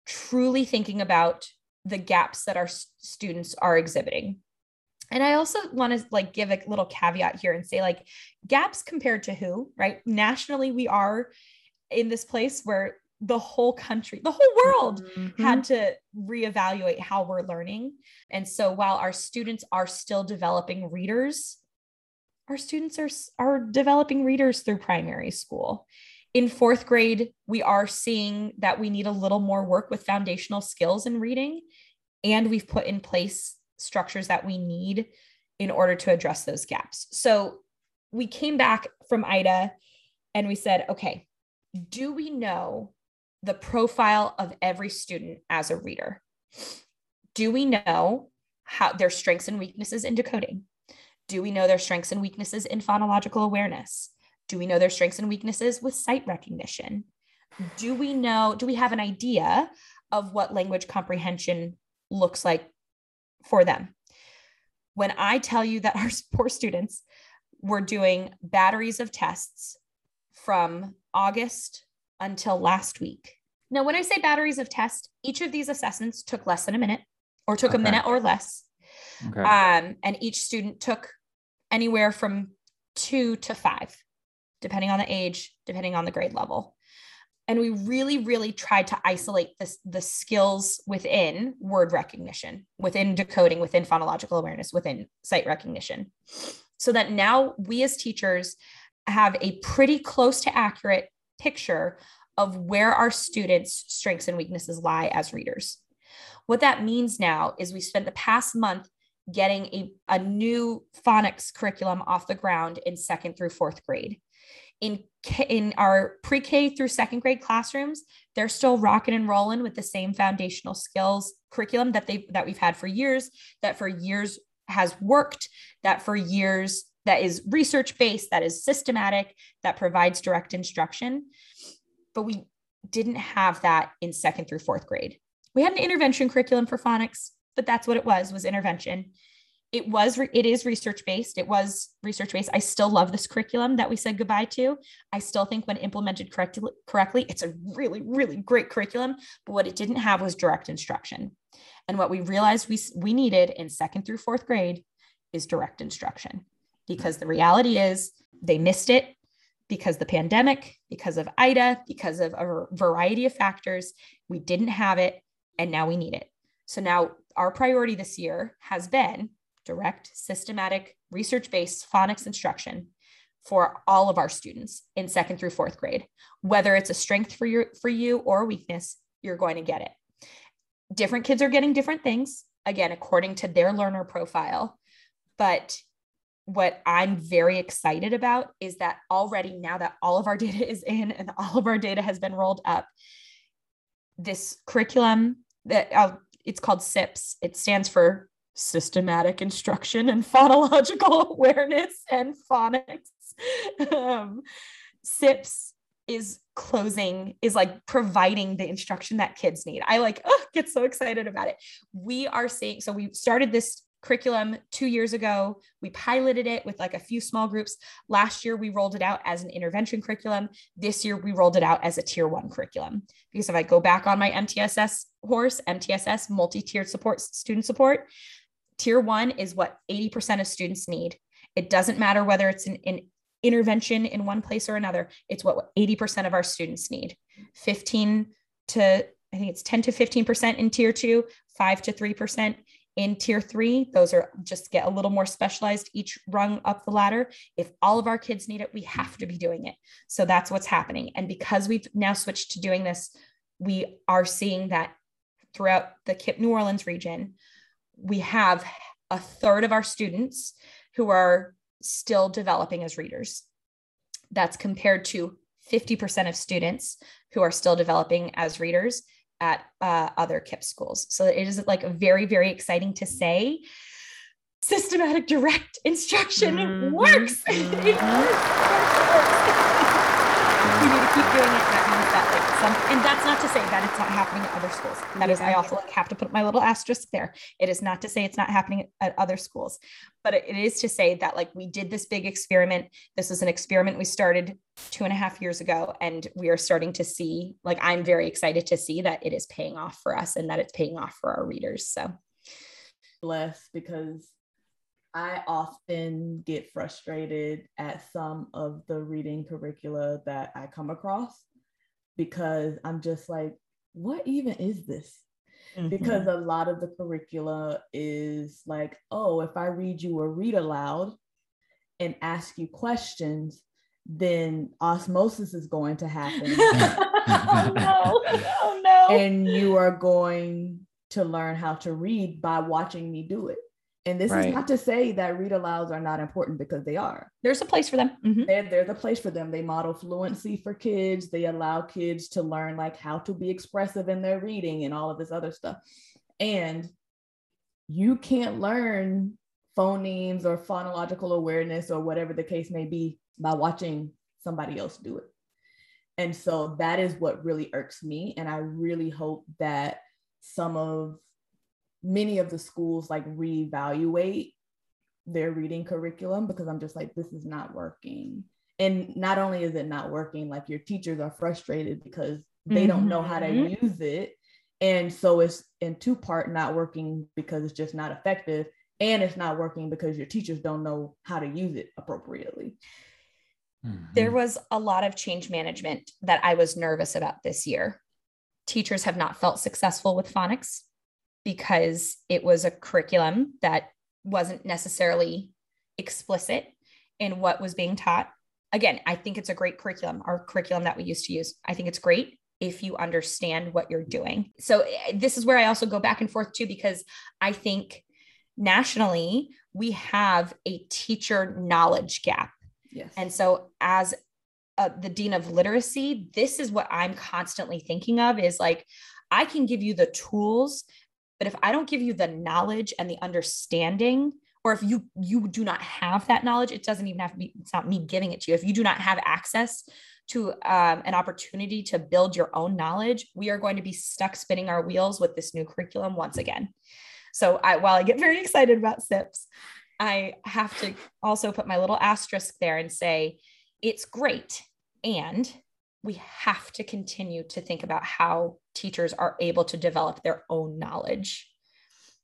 truly thinking about the gaps that our students are exhibiting. And I also want to like give a little caveat here and say like gaps compared to who, right? Nationally we are in this place where the whole country, the whole world mm-hmm. had to reevaluate how we're learning. And so while our students are still developing readers, our students are, are developing readers through primary school. In fourth grade, we are seeing that we need a little more work with foundational skills in reading. And we've put in place structures that we need in order to address those gaps. So we came back from IDA and we said, okay, do we know the profile of every student as a reader. Do we know how their strengths and weaknesses in decoding? Do we know their strengths and weaknesses in phonological awareness? Do we know their strengths and weaknesses with sight recognition? Do we know, do we have an idea of what language comprehension looks like for them? When I tell you that our poor students were doing batteries of tests from August until last week. Now, when I say batteries of tests, each of these assessments took less than a minute or took okay. a minute or less. Okay. Um, and each student took anywhere from two to five, depending on the age, depending on the grade level. And we really, really tried to isolate this, the skills within word recognition, within decoding, within phonological awareness, within sight recognition. So that now we as teachers have a pretty close to accurate picture of where our students' strengths and weaknesses lie as readers. What that means now is we spent the past month getting a, a new phonics curriculum off the ground in second through fourth grade. In, in our pre-K through second grade classrooms, they're still rocking and rolling with the same foundational skills curriculum that they that we've had for years, that for years has worked, that for years that is research based, that is systematic, that provides direct instruction. But we didn't have that in second through fourth grade. We had an intervention curriculum for phonics, but that's what it was, was intervention. It was, it is research based. It was research based. I still love this curriculum that we said goodbye to. I still think when implemented correct, correctly, it's a really, really great curriculum. But what it didn't have was direct instruction. And what we realized we, we needed in second through fourth grade is direct instruction because the reality is they missed it because the pandemic, because of IDA, because of a variety of factors. We didn't have it and now we need it. So now our priority this year has been direct, systematic, research based phonics instruction for all of our students in second through fourth grade. Whether it's a strength for, your, for you or a weakness, you're going to get it. Different kids are getting different things, again, according to their learner profile. But what I'm very excited about is that already now that all of our data is in and all of our data has been rolled up, this curriculum that uh, it's called SIPPS, it stands for Systematic Instruction and Phonological Awareness and Phonics. Um, SIPPS is closing is like providing the instruction that kids need. I like oh, get so excited about it. We are seeing so we started this curriculum two years ago. We piloted it with like a few small groups. Last year, we rolled it out as an intervention curriculum. This year, we rolled it out as a tier one curriculum. Because if I go back on my MTSS horse, MTSS, multi tiered support, student support, tier one is what 80% of students need. It doesn't matter whether it's an, an intervention in one place or another. It's what 80% of our students need. 15 to I think it's 10 to 15% in tier two, five to 3% in tier three. Those are just get a little more specialized each rung up the ladder. If all of our kids need it, we have to be doing it. So that's what's happening. And because we've now switched to doing this, we are seeing that throughout the KIPP New Orleans region, we have a third of our students who are still developing as readers. That's compared to 50% of students who are still developing as readers at uh, other KIPP schools. So it is like very, very exciting to say systematic direct instruction mm-hmm. works. it works. It works. we need to keep doing it. Some, and that's not to say that it's not happening at other schools. That yeah. is, I also have to put my little asterisk there. It is not to say it's not happening at other schools, but it is to say that like we did this big experiment. This is an experiment we started two and a half years ago, and we are starting to see. Like, I'm very excited to see that it is paying off for us and that it's paying off for our readers. So blessed because I often get frustrated at some of the reading curricula that I come across because I'm just like, what even is this? Mm-hmm. Because a lot of the curricula is like, oh, if I read you a read aloud and ask you questions, then osmosis is going to happen. oh no, oh no. And you are going to learn how to read by watching me do it. And this right. is not to say that read alouds are not important because they are. There's a place for them. Mm-hmm. there's a place for them. They model fluency for kids. They allow kids to learn like how to be expressive in their reading and all of this other stuff. And you can't learn phonemes or phonological awareness or whatever the case may be by watching somebody else do it. And so that is what really irks me. And I really hope that some of many of the schools like reevaluate their reading curriculum because I'm just like, this is not working. And not only is it not working, like your teachers are frustrated because they mm-hmm. don't know how to mm-hmm. use it. And so it's in two part not working because it's just not effective. And it's not working because your teachers don't know how to use it appropriately. Mm-hmm. There was a lot of change management that I was nervous about this year. Teachers have not felt successful with phonics because it was a curriculum that wasn't necessarily explicit in what was being taught. Again, I think it's a great curriculum, our curriculum that we used to use. I think it's great if you understand what you're doing. So, eh, this is where I also go back and forth too, because I think nationally we have a teacher knowledge gap. Yes. And so, as uh, the dean of literacy, this is what I'm constantly thinking of is like, I can give you the tools but if I don't give you the knowledge and the understanding, or if you you do not have that knowledge, it doesn't even have to be. It's not me giving it to you. If you do not have access to um, an opportunity to build your own knowledge, we are going to be stuck spinning our wheels with this new curriculum once again. So I, while I get very excited about SIPPS, I have to also put my little asterisk there and say it's great. And we have to continue to think about how teachers are able to develop their own knowledge.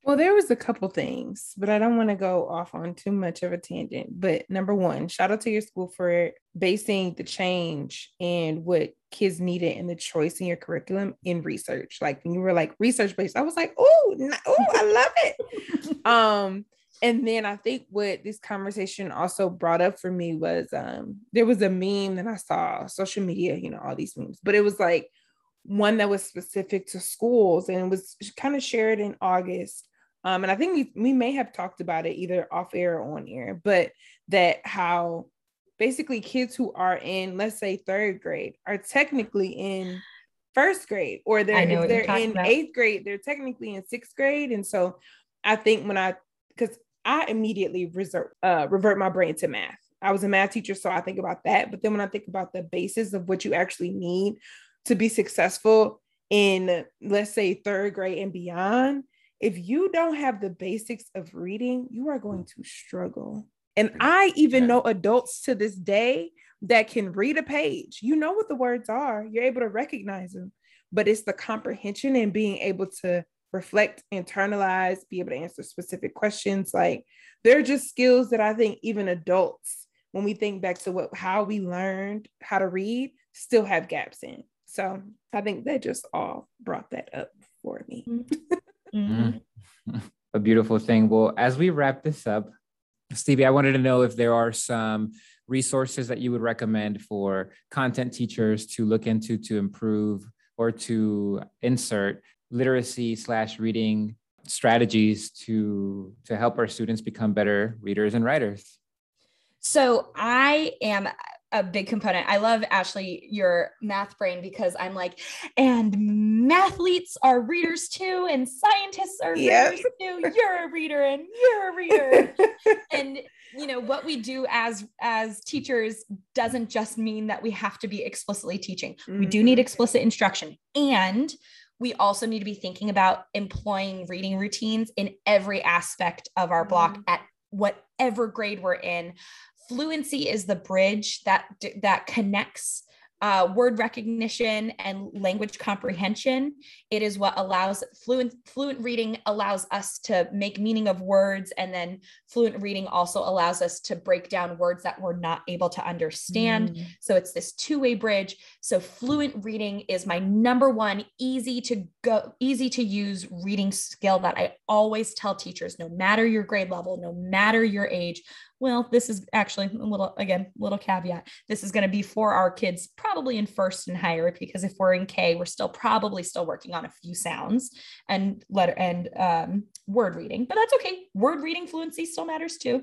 Well, there was a couple things, but I don't want to go off on too much of a tangent. But number one, shout out to your school for basing the change and what kids needed and the choice in your curriculum in research. Like when you were like research based, I was like, oh, oh, I love it. um, and then I think what this conversation also brought up for me was um, there was a meme that I saw social media, you know, all these memes, but it was like one that was specific to schools and it was kind of shared in August. Um, and I think we, we may have talked about it either off air or on air, but that how basically kids who are in, let's say, third grade are technically in first grade, or they're if they're in about. eighth grade, they're technically in sixth grade. And so I think when I because I immediately uh, revert my brain to math. I was a math teacher, so I think about that. But then when I think about the basis of what you actually need to be successful in, let's say, third grade and beyond, if you don't have the basics of reading, you are going to struggle. And I even yeah. know adults to this day that can read a page. You know what the words are, you're able to recognize them, but it's the comprehension and being able to reflect, internalize, be able to answer specific questions. Like they're just skills that I think even adults, when we think back to what how we learned how to read, still have gaps in. So I think that just all brought that up for me. Mm-hmm. A beautiful thing. Well, as we wrap this up, Stevie, I wanted to know if there are some resources that you would recommend for content teachers to look into to improve or to insert literacy slash reading strategies to to help our students become better readers and writers so i am a big component. I love Ashley your math brain because I'm like, and mathletes are readers too, and scientists are yep. readers too. You're a reader, and you're a reader. and you know what we do as as teachers doesn't just mean that we have to be explicitly teaching. Mm-hmm. We do need mm-hmm. explicit instruction, and we also need to be thinking about employing reading routines in every aspect of our block mm-hmm. at whatever grade we're in fluency is the bridge that that connects uh, word recognition and language comprehension. It is what allows fluent fluent reading allows us to make meaning of words, and then fluent reading also allows us to break down words that we're not able to understand. Mm. So it's this two way bridge. So fluent reading is my number one easy to go, easy to use reading skill that I always tell teachers, no matter your grade level, no matter your age, well, this is actually a little, again, little caveat. This is going to be for our kids probably in first and higher, because if we're in K, we're still probably still working on a few sounds and letter and um, word reading, but that's okay. Word reading fluency still matters too.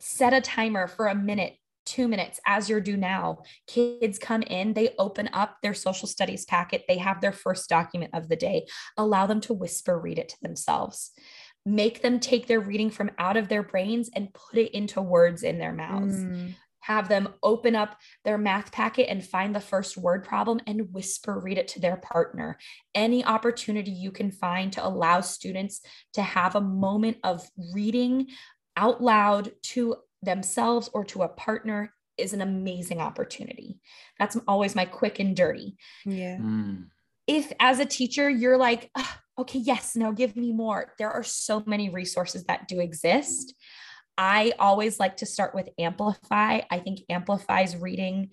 Set a timer for a minute two minutes as you're due now. Kids come in, they open up their social studies packet, they have their first document of the day. Allow them to whisper read it to themselves make them take their reading from out of their brains and put it into words in their mouths. Mm. Have them open up their math packet and find the first word problem and whisper read it to their partner. Any opportunity you can find to allow students to have a moment of reading out loud to themselves or to a partner is an amazing opportunity. That's always my quick and dirty. Yeah. Mm. If as a teacher, you're like, okay, yes, now give me more. There are so many resources that do exist. I always like to start with Amplify. I think Amplify's reading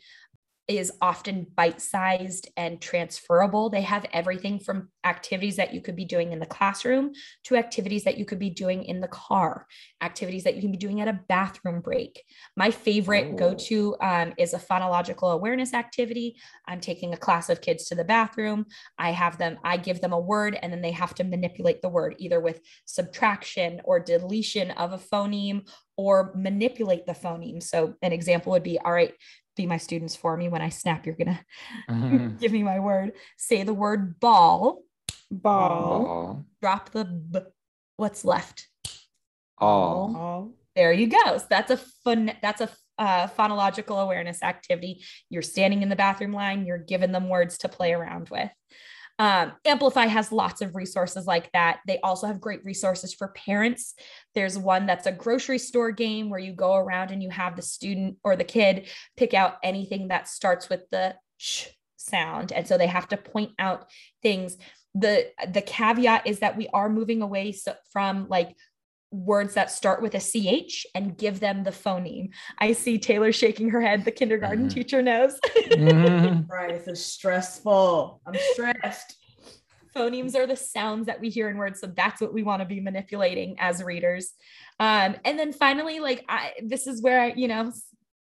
is often bite sized and transferable. They have everything from activities that you could be doing in the classroom to activities that you could be doing in the car, activities that you can be doing at a bathroom break. My favorite oh. go to um, is a phonological awareness activity. I'm taking a class of kids to the bathroom. I have them, I give them a word, and then they have to manipulate the word either with subtraction or deletion of a phoneme or manipulate the phoneme. So, an example would be all right, be my students for me. When I snap, you're gonna mm-hmm. give me my word. Say the word ball. Ball. ball. Drop the b. What's left? All. all. There you go. So that's a fun. That's a uh, phonological awareness activity. You're standing in the bathroom line. You're giving them words to play around with. Um, Amplify has lots of resources like that. They also have great resources for parents. There's one that's a grocery store game where you go around and you have the student or the kid pick out anything that starts with the sh sound. And so they have to point out things. The the caveat is that we are moving away from like words that start with a ch and give them the phoneme. I see Taylor shaking her head. The kindergarten mm-hmm. teacher knows. mm-hmm. Right, it's stressful. I'm stressed. Phonemes are the sounds that we hear in words, so that's what we want to be manipulating as readers. Um, and then finally, like I, this is where I, you know,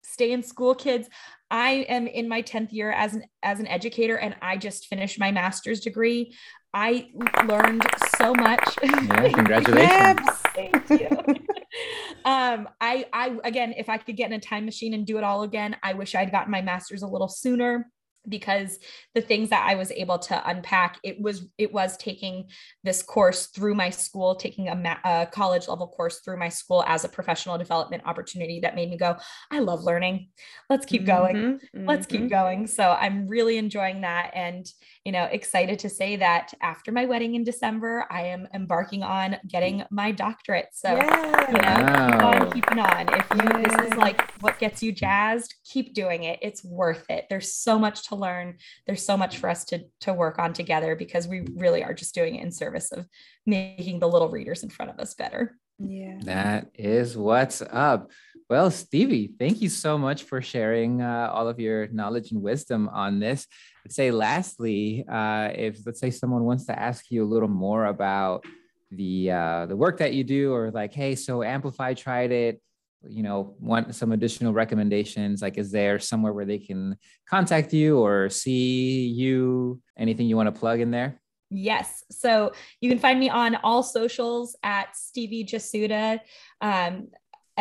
stay in school, kids. I am in my 10th year as an as an educator and I just finished my master's degree. I learned so much. Yeah, congratulations. Thank you. um, I, I, again, if I could get in a time machine and do it all again, I wish I'd gotten my master's a little sooner because the things that I was able to unpack it was it was taking this course through my school taking a, ma- a, college level course through my school as a professional development opportunity that made me go I love learning. Let's keep going. Mm-hmm, let's mm-hmm. keep going. So I'm really enjoying that and you know excited to say that after my wedding in December I am embarking on getting my doctorate. So yeah. you know wow. keep on keeping on. If you this is like what gets you jazzed keep doing it. It's worth it. There's so much to to learn. There's so much for us to, to work on together because we really are just doing it in service of making the little readers in front of us better. Yeah. That is what's up. Well, Stevie, thank you so much for sharing uh, all of your knowledge and wisdom on this. I'd say, lastly, uh, if let's say someone wants to ask you a little more about the uh, the work that you do, or like, hey, so Amplify tried it, you know, want some additional recommendations? Like, is there somewhere where they can contact you or see you? Anything you want to plug in there? Yes. So you can find me on all socials at Stevie Jasuta. Um,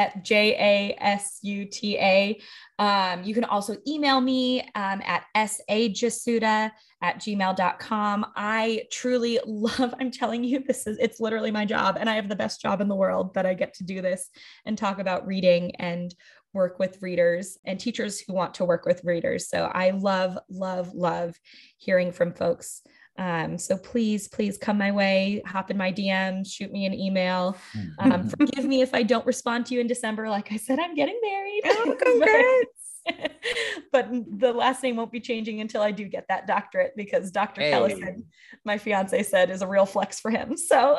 at J A S U T A. Um, you can also email me um, at sajasuta at gmail.com. I truly love, I'm telling you, this is, it's literally my job. And I have the best job in the world that I get to do this and talk about reading and work with readers and teachers who want to work with readers. So I love, love, love hearing from folks um, so please, please come my way, hop in my DM, shoot me an email. Um, forgive me if I don't respond to you in December. Like I said, I'm getting married. Oh, congrats. but the last name won't be changing until I do get that doctorate because Dr. Hey. Kellison, my fiance said, is a real flex for him. So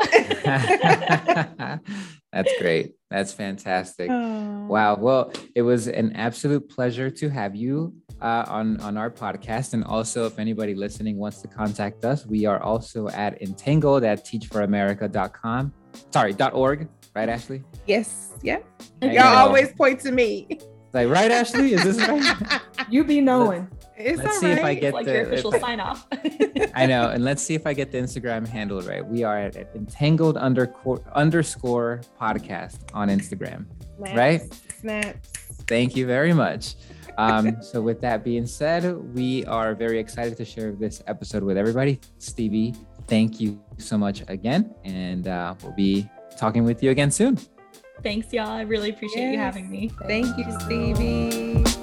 that's great. That's fantastic. Oh. Wow. Well, it was an absolute pleasure to have you uh, on on our podcast. And also, if anybody listening wants to contact us, we are also at entangled at teachforamerica.com. Sorry, dot .org. Right, Ashley? Yes. Yeah. Y'all always point to me. Like, right, Ashley? Is this right? you be knowing. Let's, let's see right. if I get like the your official sign off. I know, and let's see if I get the Instagram handle right. We are at, at entangled underscore underscore podcast on Instagram. Snaps, right? Snaps. Thank you very much. Um, so, with that being said, we are very excited to share this episode with everybody. Stevie, thank you so much again, and uh, we'll be talking with you again soon. Thanks, y'all. I really appreciate yes. you having me. Thank you, Stevie.